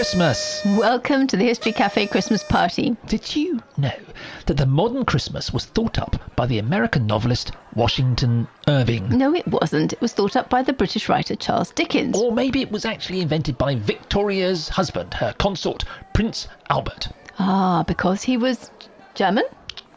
Christmas! Welcome to the History Cafe Christmas party. Did you know that the modern Christmas was thought up by the American novelist Washington Irving? No, it wasn't. It was thought up by the British writer Charles Dickens. Or maybe it was actually invented by Victoria's husband, her consort, Prince Albert, Ah, because he was German?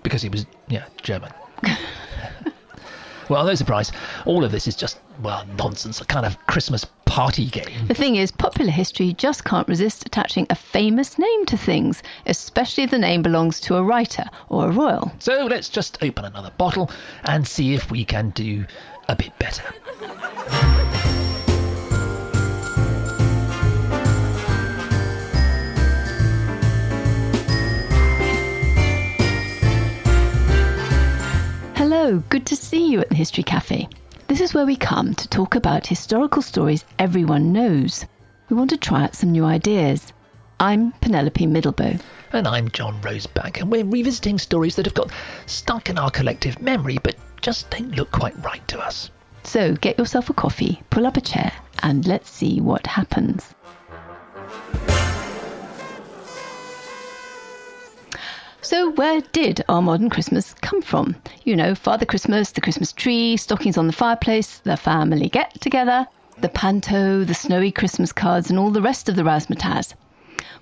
because he was, yeah, German. well, no surprise, all of this is just, well, nonsense, a kind of Christmas party game. The thing is, popular history just can't resist attaching a famous name to things, especially if the name belongs to a writer or a royal. So let's just open another bottle and see if we can do a bit better. Hello, good to see you at the History Cafe. This is where we come to talk about historical stories everyone knows. We want to try out some new ideas. I'm Penelope Middelboe. And I'm John Roseback, and we're revisiting stories that have got stuck in our collective memory but just don't look quite right to us. So get yourself a coffee, pull up a chair, and let's see what happens. So, where did our modern Christmas come from? You know, Father Christmas, the Christmas tree, stockings on the fireplace, the family get together, the panto, the snowy Christmas cards, and all the rest of the razzmatazz.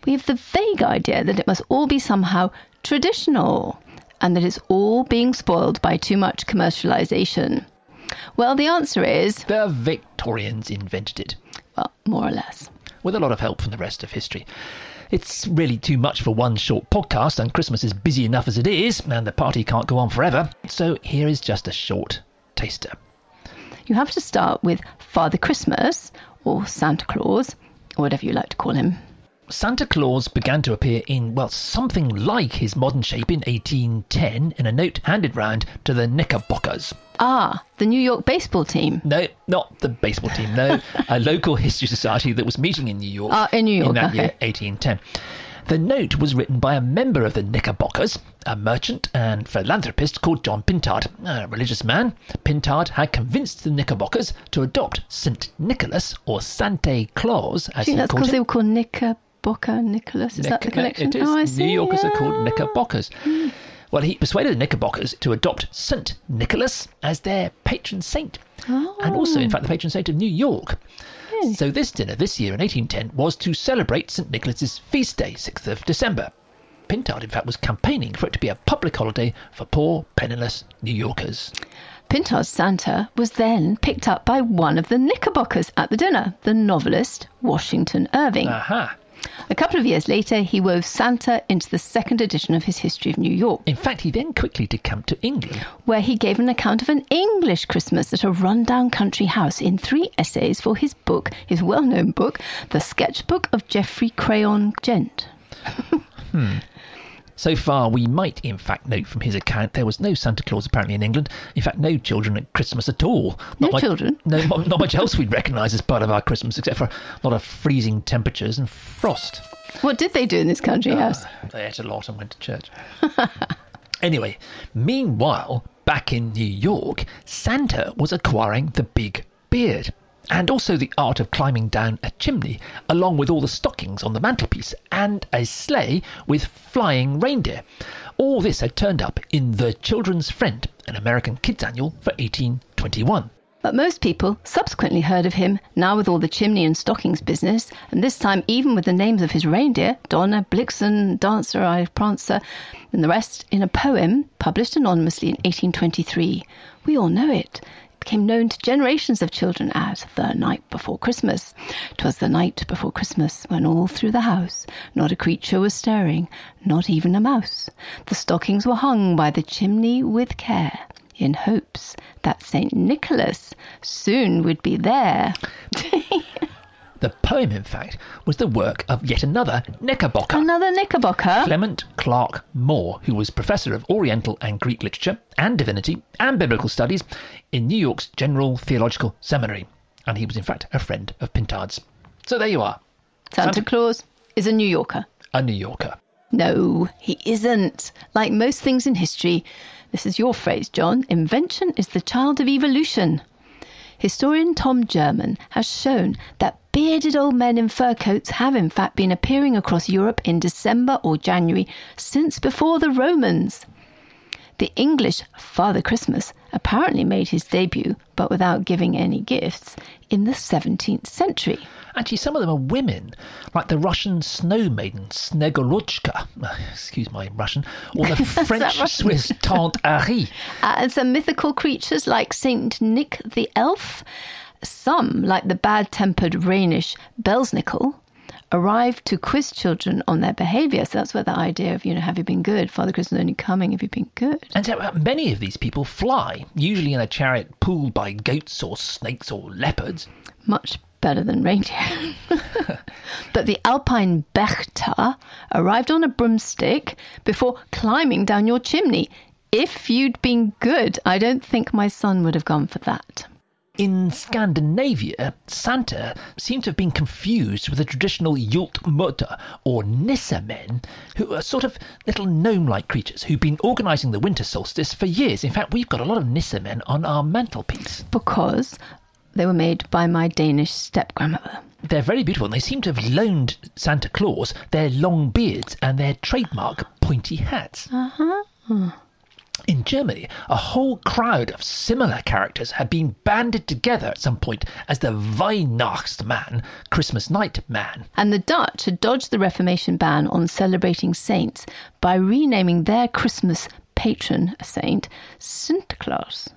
We have the vague idea that it must all be somehow traditional and that it's all being spoiled by too much commercialization. Well, the answer is, The Victorians invented it, well, more or less. with a lot of help from the rest of history. It's really too much for one short podcast, and Christmas is busy enough as it is, and the party can't go on forever. So here is just a short taster. You have to start with Father Christmas, or Santa Claus, or whatever you like to call him. Santa Claus began to appear in, well, something like his modern shape in 1810 in a note handed round to the Knickerbockers. Ah, the New York baseball team. No, not the baseball team, no. a local history society that was meeting in New York. Ah, in New York, In that okay. year, 1810. The note was written by a member of the Knickerbockers, a merchant and philanthropist called John Pintard, a religious man. Pintard had convinced the Knickerbockers to adopt St. Nicholas, or Santa Claus, as he that's called because they were called Knickerbocker Nicholas. Is that the connection? It is. Oh, I see. New Yorkers are called. Knickerbockers. Hmm. Well, he persuaded the Knickerbockers to adopt St. Nicholas as their patron saint, and also, in oh. fact, the patron saint of New York. Really? So this dinner this year in 1810 was to celebrate St. Nicholas's feast day, 6th of December. Pintard, in fact, was campaigning for it to be a public holiday for poor, penniless New Yorkers. Pintard's Santa was then picked up by one of the Knickerbockers at the dinner, the novelist Washington Irving. Aha. A couple of years later, he wove Santa into the second edition of his History of New York, In fact, he then quickly decamped to England. where he gave an account of an English Christmas at a rundown country house in three essays for his book, his well known book, The Sketchbook of Geoffrey Crayon Gent. Hmm. So far, we might in fact note from his account there was no Santa Claus apparently in England. In fact, no children at Christmas at all. No much- children? No, not not much else we'd recognise as part of our Christmas, except for a lot of freezing temperatures and frost. What did they do in this country ah, house? They ate a lot and went to church. anyway, meanwhile, back in New York, Santa was acquiring the big beard. And also the art of climbing down a chimney, along with all the stockings on the mantelpiece, and a sleigh with flying reindeer. All this had turned up in The Children's Friend, an American kids' annual for 1821. But most people subsequently heard of him, now with all the chimney and stockings business, and this time even with the names of his reindeer, Donna, Blixen, Dancer, I, Prancer, and the rest, in a poem published anonymously in 1823. We all know it. Became known to generations of children as The Night Before Christmas. 'Twas the night before Christmas, when all through the house not a creature was stirring, not even a mouse. The stockings were hung by the chimney with care in hopes that St. Nicholas soon would be there. The poem, in fact, was the work of yet another Knickerbocker. Another Knickerbocker. Clement Clarke Moore, who was professor of Oriental and Greek literature and divinity and biblical studies in New York's General Theological Seminary. And he was, in fact, a friend of Pintard's. So there you are, Santa Santa- Claus is a New Yorker. a New Yorker. No, he isn't. Like most things in history, this is your phrase, John invention is the child of evolution. Historian Tom German has shown that bearded old men in fur coats have in fact been appearing across Europe in December or January since before the Romans. The English Father Christmas apparently made his debut, but without giving any gifts, in the 17th century. Actually, some of them are women, like the Russian snow maiden Snegurochka, uh, excuse my Russian, or the French Swiss Tante Arie. Uh, and some mythical creatures like Saint Nick the Elf, some, like the bad tempered Rhenish Belsnickel, arrive to quiz children on their behaviour. So that's where the idea of, you know, have you been good? Father Christmas only coming have you've been good. And so uh, many of these people fly, usually in a chariot pulled by goats or snakes or leopards. Much better than reindeer. but the Alpine Berchta arrived on a broomstick before climbing down your chimney. If you'd been good, I don't think my son would have gone for that. In Scandinavia, Santa seems to have been confused with the traditional Jultmutter or Nissemen, who are sort of little gnome-like creatures who've been organising the winter solstice for years. In fact, we've got a lot of Nissemen on our mantelpiece. Because they were made by my Danish step grandmother. They're very beautiful, and they seem to have loaned Santa Claus their long beards and their trademark pointy hats. Uh-huh. In Germany, a whole crowd of similar characters had been banded together at some point as the Weihnachtsmann, Christmas night man. And the Dutch had dodged the Reformation ban on celebrating saints by renaming their Christmas patron saint Sinterklaas.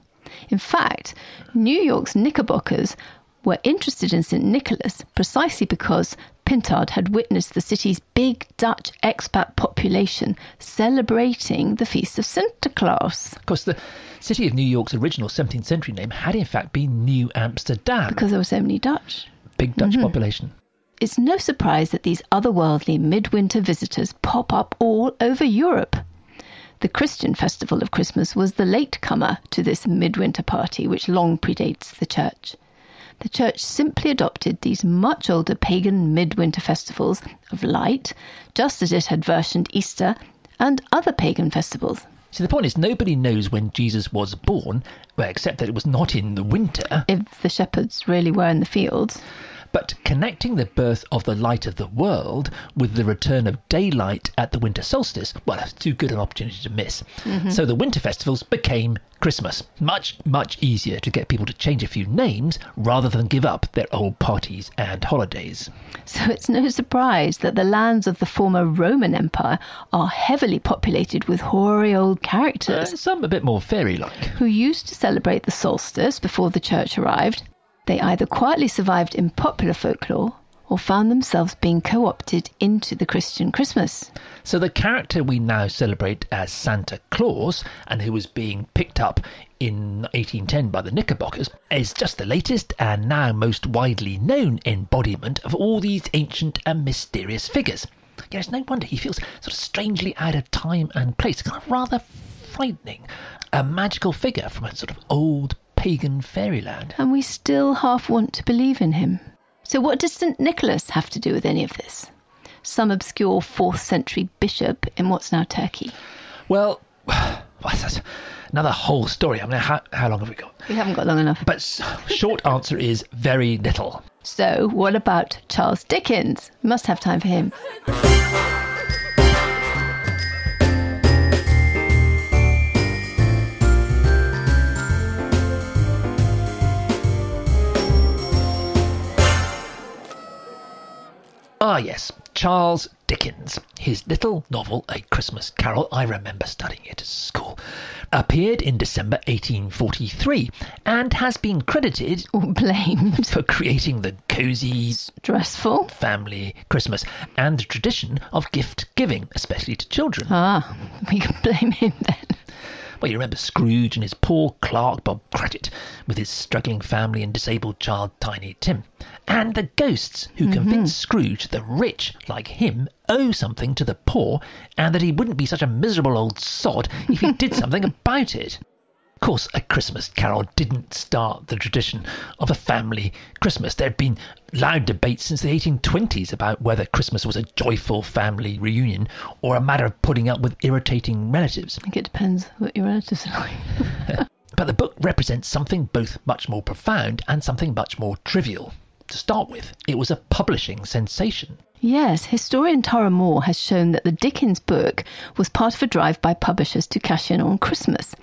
In fact, New York's Knickerbockers were interested in St. Nicholas precisely because Pintard had witnessed the city's big Dutch expat population celebrating the feast of Sinterklaas Of course, the city of New York's original 17th century name had in fact been New Amsterdam. because there were so many Dutch. big Dutch mm-hmm. population. It's no surprise that these otherworldly midwinter visitors pop up all over Europe. The Christian festival of Christmas was the latecomer to this midwinter party, which long predates the church. The church simply adopted these much older pagan midwinter festivals of light, just as it had versioned Easter and other pagan festivals. So the point is, nobody knows when Jesus was born, well, except that it was not in the winter. If the shepherds really were in the fields, But connecting the birth of the light of the world with the return of daylight at the winter solstice, well, that's too good an opportunity to miss. So the winter festivals became Christmas. Much, much easier to get people to change a few names rather than give up their old parties and holidays. So it's no surprise that the lands of the former Roman Empire are heavily populated with hoary old Uh, characters some a bit more fairy-like. who used to celebrate the solstice before the church arrived. They either quietly survived in popular folklore or found themselves being co opted into the Christian Christmas. So the character we now celebrate as Santa Claus, and who was being picked up in 1810 by the Knickerbockers, is just the latest and now most widely known embodiment of all these ancient and mysterious figures. Yeah, it's no wonder he feels sort of strangely out of time and place, kind of rather frightening. A magical figure from a sort of old pagan fairyland. And we still half want to believe in him. So, what does St. Nicholas have to do with any of this? Some obscure 4th century bishop in what's now Turkey. Well, that's another whole story. I mean, how, how long have we got? We haven't got long enough. But short answer is very little. So, what about Charles Dickens? Must have time for him. Ah, yes, Charles Dickens. His little novel, A Christmas Carol, I remember studying it at school, appeared in December 1843 and has been credited Or blamed. for creating the cosy Stressful. family Christmas and the tradition of gift giving, especially to children. Ah, we can blame him then. Well, you remember Scrooge and his poor clerk Bob Cratchit, with his struggling family and disabled child Tiny Tim. And the ghosts who mm-hmm. convinced Scrooge the rich, like him, owe something to the poor, and that he wouldn't be such a miserable old sod if he did something about it. Of course, A Christmas Carol didn't start the tradition of a family Christmas. There had been loud debates since the 1820s about whether Christmas was a joyful family reunion or a matter of putting up with irritating relatives. I think it depends what your relatives are like. But the book represents something both much more profound and something much more trivial. to start with, it was a publishing sensation. Yes, historian Tara Moore has shown that the Dickens book was part of a drive by publishers to cash in on Christmas.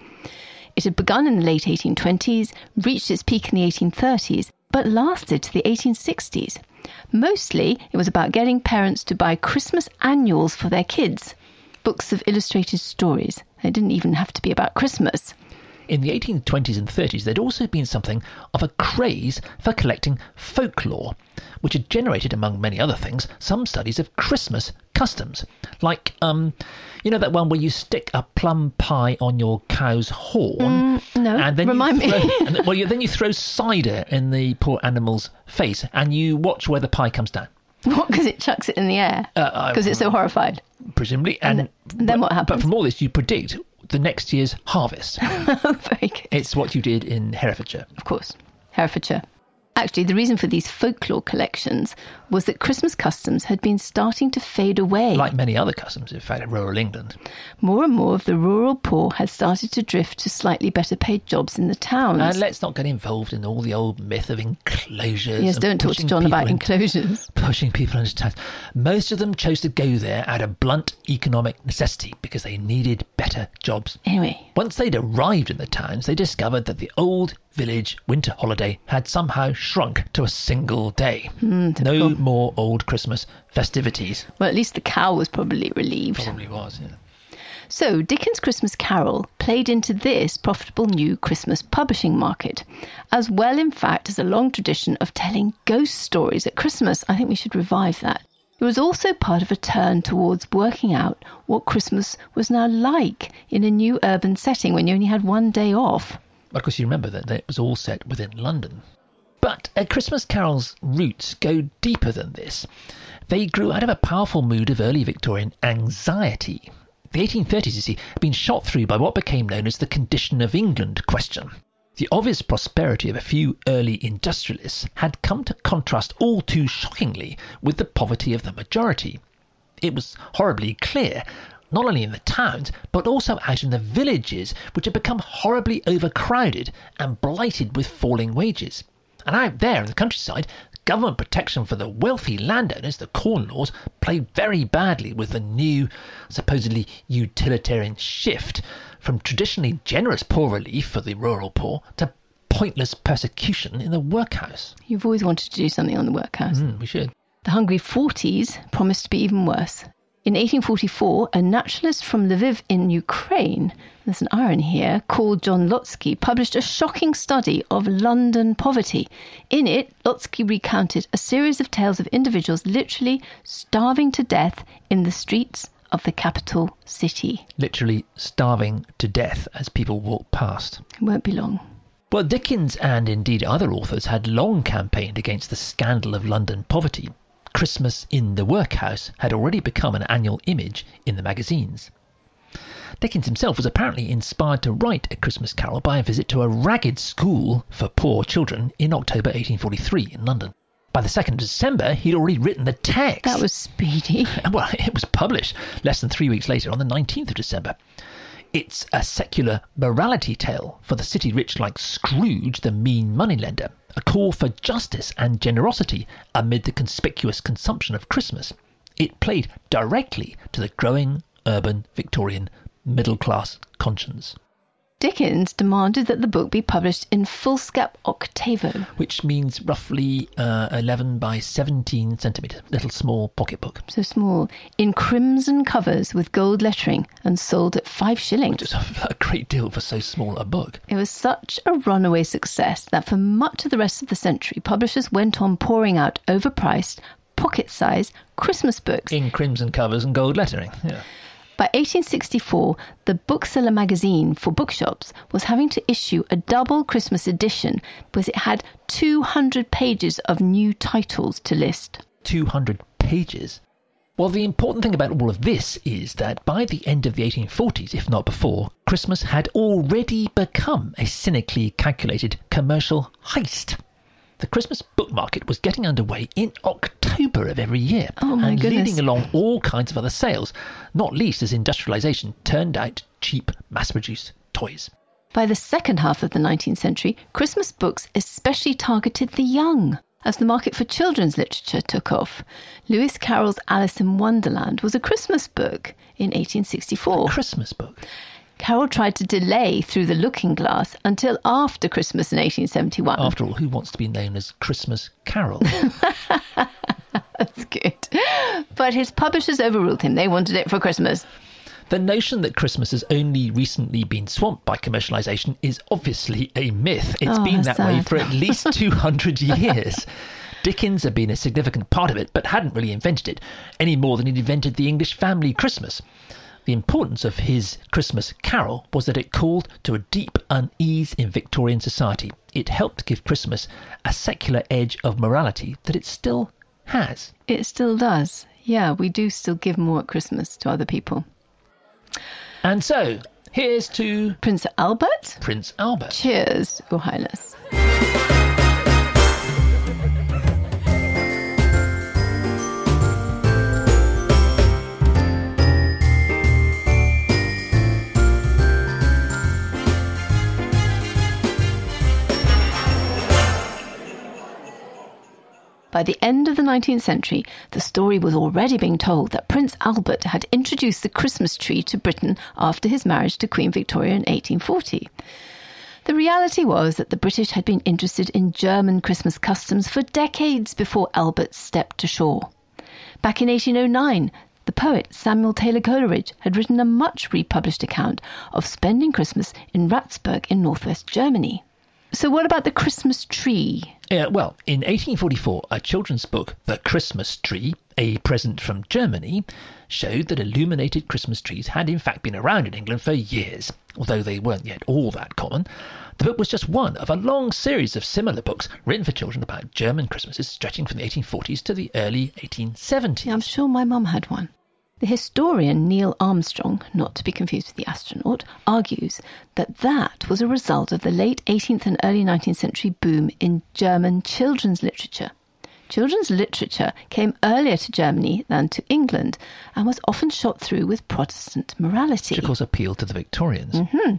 It had begun in the late 1820s, reached its peak in the 1830s, but lasted to the 1860s. Mostly, it was about getting parents to buy Christmas annuals for their kids, books of illustrated stories. They didn't even have to be about Christmas. In the 1820s and 30s, there'd also been something of a craze for collecting folklore, which had generated, among many other things, some studies of Christmas customs. Like, um, you know, that one where you stick a plum pie on your cow's horn. Mm, no, and then remind you throw, me. and then, well, you, then you throw cider in the poor animal's face, and you watch where the pie comes down. What? Because it chucks it in the air? Uh, Because it's so horrified. presumably. And, then but, what happens? But from all this, you predict the next year's harvest. Very good. it's what you did in Herefordshire. of course, Herefordshire. Actually, the reason for these folklore collections was that Christmas customs had been starting to fade away. Like many other customs, in fact, in rural England. More and more of the rural poor had started to drift to slightly better paid jobs in the towns. And let's not get involved in all the old myth of enclosures. yes, don't talk to John about in- enclosures. Pushing people into towns. Most of them chose to go there out of blunt economic necessity because they needed better jobs. Anyway, Once they'd arrived in the towns, they discovered that the old village winter holiday had somehow shrunk to a single day. Hmm, no typical. More old Christmas festivities. well, at least the cow was probably relieved. Probably was, yeah. So, Dickens' Christmas Carol played into this profitable new Christmas publishing market, as well, in fact, as a long tradition of telling ghost stories at Christmas. I think we should revive that. It was also part of a turn towards working out what Christmas was now like in a new urban setting when you only had one day off. Of course, you remember that it was all set within London. But A Christmas Carol's roots go deeper than this. They grew out of a powerful mood of early Victorian anxiety. The 1830s, you see, had been shot through by what became known as the condition of England question. The obvious prosperity of a few early industrialists had come to contrast all too shockingly with the poverty of the majority it was horribly clear, not only in the towns, but also out in the villages, which had become horribly overcrowded and blighted with falling wages. And out there in the countryside, government protection for the wealthy landowners, the corn laws, played very badly with the new, supposedly utilitarian shift from traditionally generous poor relief for the rural poor to pointless persecution in the workhouse. You've always wanted to do something on the workhouse. Hmm, we should. The Hungry Forties promised to be even worse. In 1844, a naturalist from Lviv in Ukraine, there's an irony here, called John Lhotsky, published a shocking study of London poverty. In it, Lhotsky recounted a series of tales of individuals literally starving to death in the streets of the capital city. Literally starving to death as people walk past. It won't be long. Well, Dickens and indeed other authors had long campaigned against the scandal of London poverty. Christmas in the workhouse had already become an annual image in the magazines. Dickens himself was apparently inspired to write A Christmas Carol by a visit to a ragged school for poor children in October 1843 in London. By the 2nd of December, he'd already written the text. That was speedy. Well, it was published less than three weeks later on the 19th of December. It's a secular morality tale for the city rich like Scrooge, the mean moneylender, a call for justice and generosity amid the conspicuous consumption of Christmas. It played directly to the growing urban Victorian middle class conscience, Dickens demanded that the book be published in foolscap octavo. which means roughly uh, 11 by 17 centimetres, little small pocketbook. so small, in crimson covers with gold lettering and sold at five shillings. Just a, a great deal for so small a book. It was such a runaway success that for much of the rest of the century, publishers went on pouring out overpriced, pocket sized Christmas books. In crimson covers and gold lettering. Yeah. By 1864, the Bookseller magazine for bookshops was having to issue a double Christmas edition because it had 200 pages of new titles to list. 200 pages. Well, the important thing about all of this is that by the end of the 1840s, if not before, Christmas had already become a cynically calculated commercial heist. The Christmas book market was getting underway in October of every year Oh, and goodness. leading along all kinds of other sales, not least as industrialization turned out cheap, mass produced toys. By the second half of the 19th century, Christmas books especially targeted the young. As the market for children's literature took off, Lewis Carroll's Alice in Wonderland was a Christmas book in 1864. A Christmas book. Carroll tried to delay through the looking glass until after Christmas in 1871. After all, who wants to be known as Christmas Carol? That's good. But his publishers overruled him. They wanted it for Christmas. The notion that Christmas has only recently been swamped by commercialisation is obviously a myth. It's Oh, been that way for at least 200 years. Dickens had been a significant part of it, but hadn't really invented it, any more than he'd invented the English family Christmas. The importance of his Christmas carol was that it called to a deep unease in Victorian society. It helped give Christmas a secular edge of morality that it still has. It still does. Yeah, we do still give more at Christmas to other people. And so, here's to Prince Albert? Prince Albert. Cheers, Your Highness. By the end of the 19th century, the story was already being told that Prince Albert had introduced the Christmas tree to Britain after his marriage to Queen Victoria in 1840. The reality was that the British had been interested in German Christmas customs for decades before Albert stepped ashore. Back in 1809, the poet Samuel Taylor Coleridge had written a much republished account of spending Christmas in Ratzeburg in northwest Germany. So, what about the Christmas tree? Yeah, well, in 1844, a children's book, The Christmas Tree, a present from Germany, showed that illuminated Christmas trees had in fact been around in England for years, although they weren't yet all that common. The book was just one of a long series of similar books written for children about German Christmases stretching from the 1840s to the early 1870s. Yeah, I'm sure my mum had one. The historian Neil Armstrong, not to be confused with the astronaut, argues that that was a result of the late 18th and early 19th century boom in German children's literature. Children's literature came earlier to Germany than to England and was often shot through with Protestant morality. Which of course appealed to the Victorians. Mm-hmm.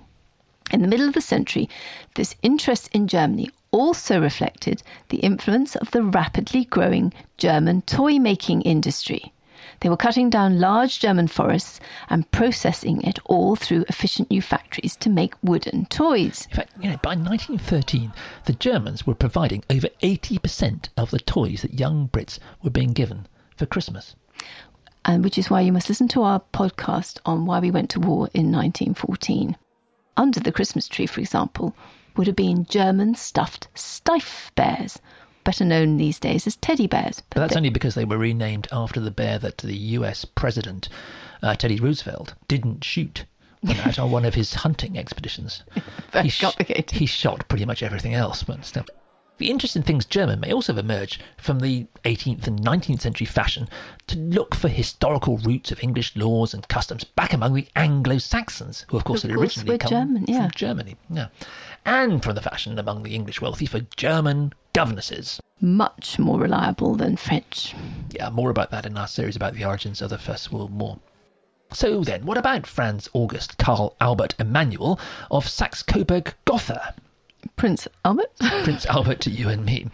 In the middle of the century, this interest in Germany also reflected the influence of the rapidly growing German toy making industry. They were cutting down large German forests and processing it all through efficient new factories to make wooden toys. In fact, you know, by 1913, the Germans were providing over 80% of the toys that young Brits were being given for Christmas. and which is why you must listen to our podcast on why we went to war in 1914. Under the Christmas tree, for example, would have been German stuffed Steiff bears, better known these days as teddy bears. But that's only because they were renamed after the bear that the US President uh, Teddy Roosevelt didn't shoot out on one of his hunting expeditions. He, sh- he shot pretty much everything else, but still. The interesting things German may also have emerged from the 18th and 19th century fashion to look for historical roots of English laws and customs back among the Anglo-Saxons, who of course Of had course, originally come German, yeah. from Germany, yeah, and from the fashion among the English wealthy for German governesses. much more reliable than French. Yeah, more about that in our series about the origins of the First World War. So then, what about Franz August Karl Albert Emanuel of Saxe-Coburg-Gotha? Prince Albert? Prince Albert to you and me.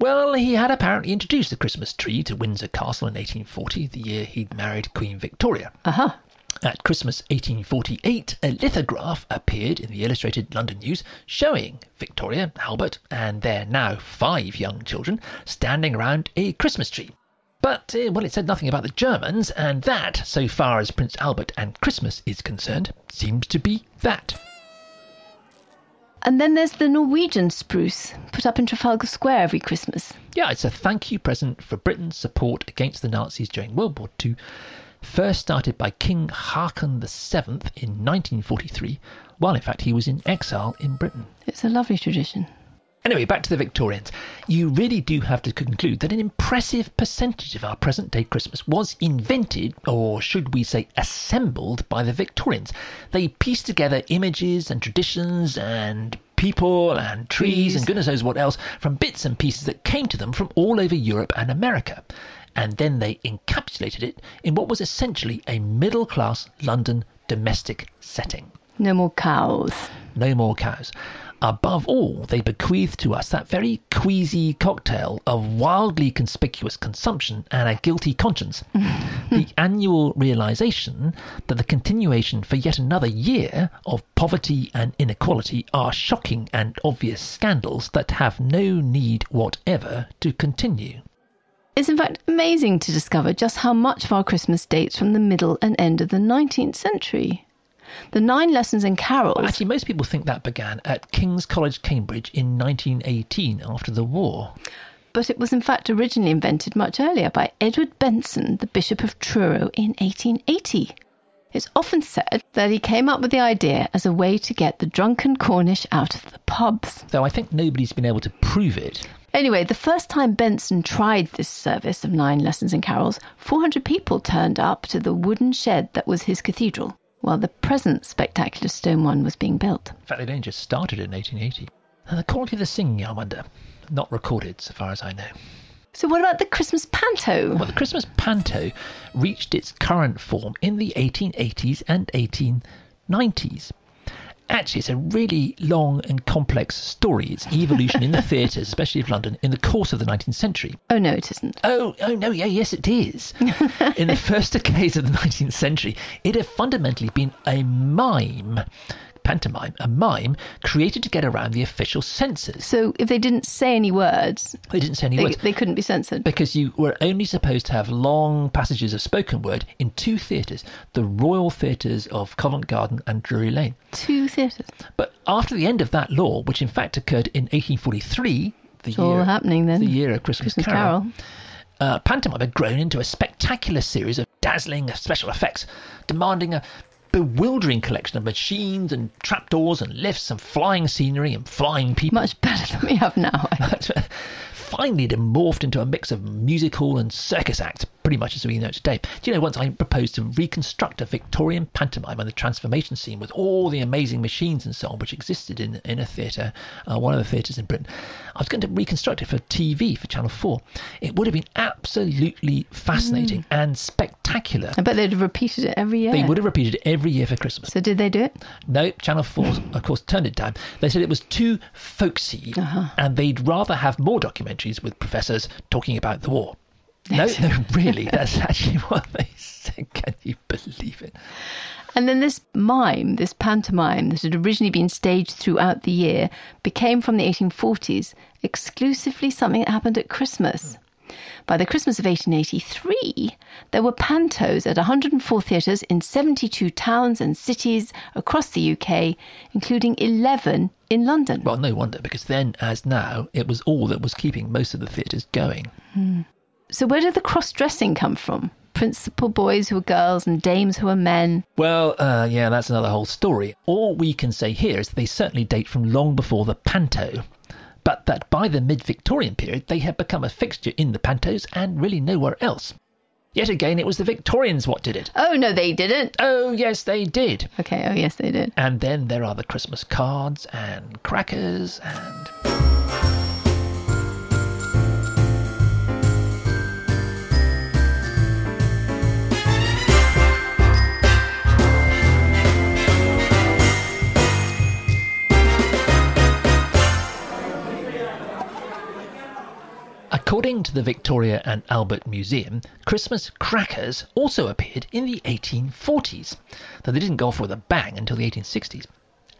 Well, he had apparently introduced the Christmas tree to Windsor Castle in 1840, the year he'd married Queen Victoria. Aha. At Christmas 1848, a lithograph appeared in the Illustrated London News showing Victoria, Albert, and their now five young children standing around a Christmas tree. But, uh, well, it said nothing about the Germans, and that, so far as Prince Albert and Christmas is concerned, seems to be that. And then there's the Norwegian spruce, put up in Trafalgar Square every Christmas. Yeah, it's a thank you present for Britain's support against the Nazis during World War II, first started by King Haakon VII in 1943, while in fact he was in exile in Britain. It's a lovely tradition. Anyway, back to the Victorians. You really do have to conclude that an impressive percentage of our present day Christmas was invented, or should we say assembled, by the Victorians. They pieced together images and traditions and people and trees and goodness knows what else from bits and pieces that came to them from all over Europe and America. And then they encapsulated it in what was essentially a middle class London domestic setting. No more cows. No more cows. Above all, they bequeath to us that very queasy cocktail of wildly conspicuous consumption and a guilty conscience. the annual realization that the continuation for yet another year of poverty and inequality are shocking and obvious scandals that have no need whatever to continue. It's in fact amazing to discover just how much of our Christmas dates from the middle and end of the 19th century. The nine lessons and carols. Actually, most people think that began at King's College, Cambridge in 1918 after the war. But it was in fact originally invented much earlier by Edward Benson, the Bishop of Truro, in 1880. It's often said that he came up with the idea as a way to get the drunken Cornish out of the pubs. Though I think nobody's been able to prove it. Anyway, the first time Benson tried this service of nine lessons and carols, 400 people turned up to the wooden shed that was his cathedral while the present spectacular stone one was being built. In fact, they'd only just started in 1880. And the quality of the singing, I wonder, not recorded so far as I know. So, what about the Christmas panto? Well, the Christmas panto reached its current form in the 1880s and 1890s actually it's a really long and complex story. Its evolution in the theatres, especially of London, in the course of the 19th century. Oh no, it isn't. Oh, oh no, yeah, yes, it is. in the first decades of the 19th century, it had fundamentally been a mime pantomime, a mime created to get around the official censors. So if they didn't say any words, they didn't say any they, words. They couldn't be censored because you were only supposed to have long passages of spoken word in two theatres: the Royal Theatres of Covent Garden and Drury Lane. Two theatres. But after the end of that law, which in fact occurred in 1843, the it's year all happening then. the year of Christmas, Christmas Carol. Carol. Uh, pantomime had grown into a spectacular series of dazzling special effects, demanding a bewildering collection of machines and trapdoors and lifts and flying scenery and flying people. Much better than we have now. Finally, it morphed into a mix of musical and circus act, pretty much as we know today. Do you know, once I proposed to reconstruct a Victorian pantomime on the transformation scene with all the amazing machines and so on which existed in, in a theatre, uh, one of the theatres in Britain. I was going to reconstruct it for TV, for Channel 4. It would have been absolutely fascinating mm. and spectacular. I bet they'd have repeated it every year. They would have repeated it every year for Christmas. So did they do it? No, Channel 4, of course, turned it down. They said it was too folksy uh-huh. and they'd rather have more documentaries with professors talking about the war. No, no, really, that's actually what they said. Can you believe it? And then this mime, this pantomime that had originally been staged throughout the year, became from the 1840s exclusively something that happened at Christmas. By the Christmas of 1883, there were pantos at 104 theatres in 72 towns and cities across the UK, including 11 in London. Well, no wonder, because then, as now, it was all that was keeping most of the theatres going. Hmm. So, where did the cross dressing come from? Principal boys who are girls and dames who are men? Well, uh, yeah, that's another whole story. All we can say here is that they certainly date from long before the panto but that by the mid Victorian period they had become a fixture in the pantos and really nowhere else. Yet again, it was the Victorians what did it. Oh, no, they didn't. Oh, yes, they did. Okay, oh, yes, they did. And then there are the Christmas cards and crackers and. According to the Victoria and Albert Museum, Christmas crackers also appeared in the 1840s, though they didn't go off with a bang until the 1860s.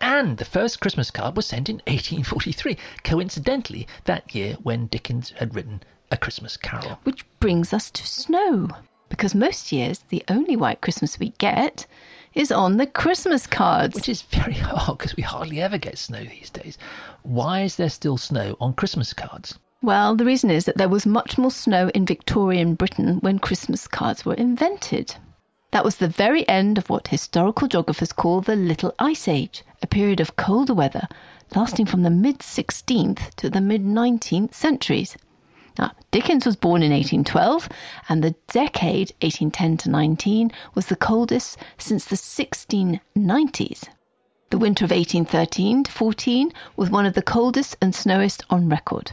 And the first Christmas card was sent in 1843, coincidentally that year when Dickens had written A Christmas Carol. Which brings us to snow, because most years the only white Christmas we get is on the Christmas cards. Which is very hard because we hardly ever get snow these days. Why is there still snow on Christmas cards? Well, the reason is that there was much more snow in Victorian Britain when Christmas cards were invented. That was the very end of what historical geographers call the Little Ice Age, a period of colder weather lasting from the mid 16th to the mid 19th centuries. Now, Dickens was born in 1812, and the decade 1810 to 19 was the coldest since the 1690s. The winter of 1813 to 14 was one of the coldest and snowiest on record.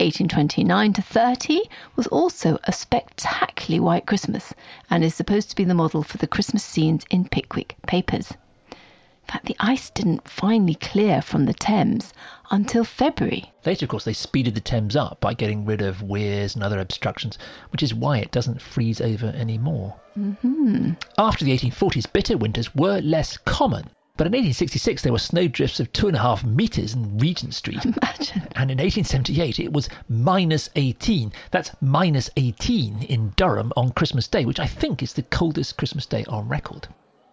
1829 to 30 was also a spectacularly white Christmas and is supposed to be the model for the Christmas scenes in Pickwick papers. In fact, the ice didn't finally clear from the Thames until February. Later, of course, they speeded the Thames up by getting rid of weirs and other obstructions, which is why it doesn't freeze over anymore. Mm-hmm. After the 1840s, bitter winters were less common. But in 1866, there were snowdrifts of two and a half metres in Regent Street. Imagine. And in 1878, it was minus 18. That's minus 18 in Durham on Christmas Day, which I think is the coldest Christmas day on record.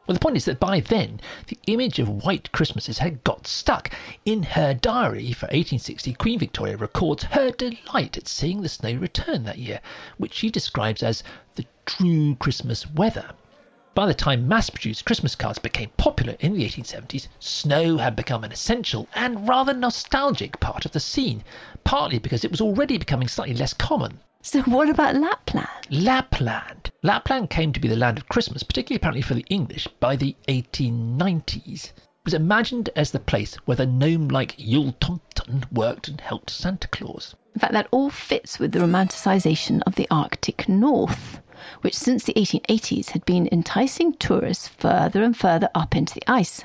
Well, the point is that by then, the image of white Christmases had got stuck. In her diary for 1860, Queen Victoria records her delight at seeing the snow return that year, which she describes as the true Christmas weather. By the time mass produced Christmas cards became popular in the 1870s, snow had become an essential and rather nostalgic part of the scene, partly because it was already becoming slightly less common. So, what about Lapland? Lapland. Lapland came to be the land of Christmas, particularly apparently for the English, by the 1890s. It was imagined as the place where the gnome like Yule Tomton worked and helped Santa Claus. In fact, that all fits with the romanticisation of the Arctic North, which since the 1880s had been enticing tourists further and further up into the ice.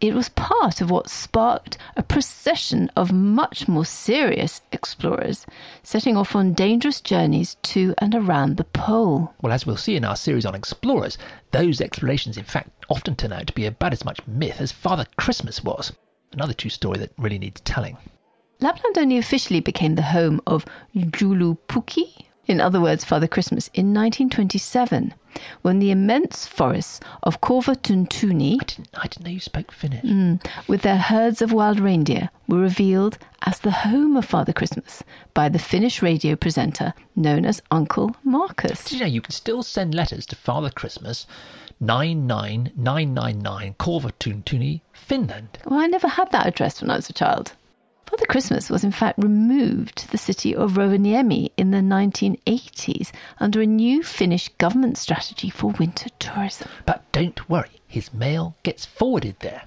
It was part of what sparked a procession of much more serious explorers setting off on dangerous journeys to and around the pole. Well, as we'll see in our series on explorers, those explorations in fact often turn out to be about as much myth as Father Christmas was. Another true story that really needs telling. Lapland only officially became the home of Joulupukki, in other words, Father Christmas, in 1927, when the immense forests of Korvatunturi, I didn't, I didn't know you spoke Finnish. Mm. with their herds of wild reindeer, were revealed as the home of Father Christmas by the Finnish radio presenter known as Uncle Marcus. Did you know you can still send letters to Father Christmas, 99999 Korvatunturi, Finland? Well, I never had that address when I was a child. Father Christmas was in fact removed to the city of Rovaniemi in the 1980s under a new Finnish government strategy for winter tourism. But don't worry, his mail gets forwarded there.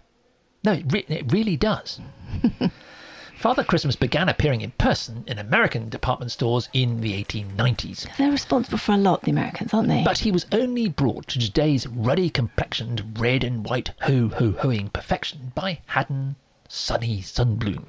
No, it, re- it really does. Father Christmas began appearing in person in American department stores in the 1890s. They're responsible for a lot, the Americans, aren't they? But he was only brought to today's ruddy complexioned red and white ho ho hoing perfection by Haddon Sunny Sundblom.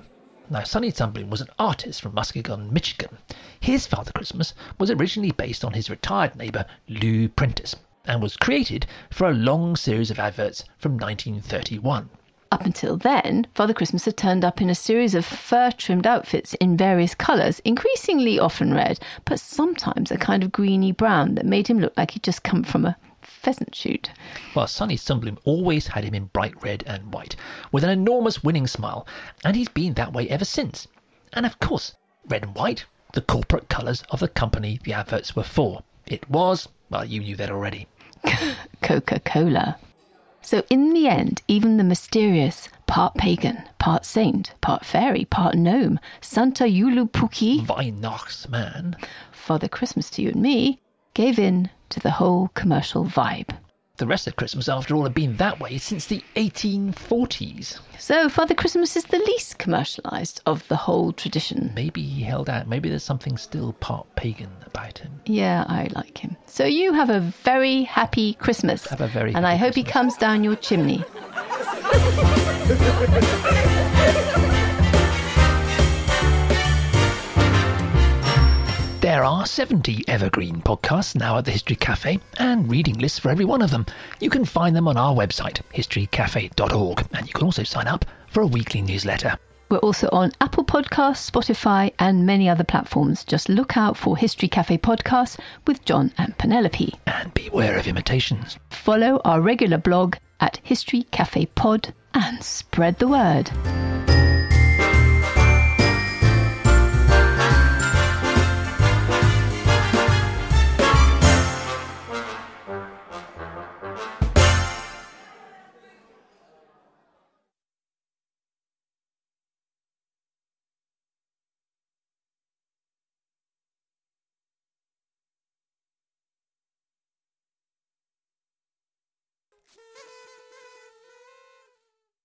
Now, Sunny Sundblom was an artist from Muskegon, Michigan. His Father Christmas was originally based on his retired neighbour Lou Prentiss and was created for a long series of adverts from 1931. Up until then, Father Christmas had turned up in a series of fur trimmed outfits in various colours, increasingly often red, but sometimes a kind of greeny brown that made him look like he'd just come from a pheasant shoot. Well, Sunny Sundblom always had him in bright red and white, with an enormous winning smile, and he's been that way ever since. And of course, red and white, the corporate colours of the company the adverts were for. It was, well, you knew that already. Coca Cola. So, in the end, even the mysterious, part pagan, part saint, part fairy, part gnome, Santa Joulupukki, Weihnachtsmann. Father Christmas to you and me, gave in to the whole commercial vibe. The rest of Christmas, after all, had been that way since the 1840s. So, Father Christmas is the least commercialised of the whole tradition. Maybe he held out. Maybe there's something still part pagan about him. Yeah, I like him. So, you have a very happy Christmas. Have a very And happy I hope he comes down your chimney. There are 70 evergreen podcasts now at the History Cafe and reading lists for every one of them. You can find them on our website, historycafe.org, and you can also sign up for a weekly newsletter. We're also on Apple Podcasts, Spotify, and many other platforms. Just look out for History Cafe Podcasts with John and Penelope. And beware of imitations. Follow our regular blog at History Cafe Pod and spread the word.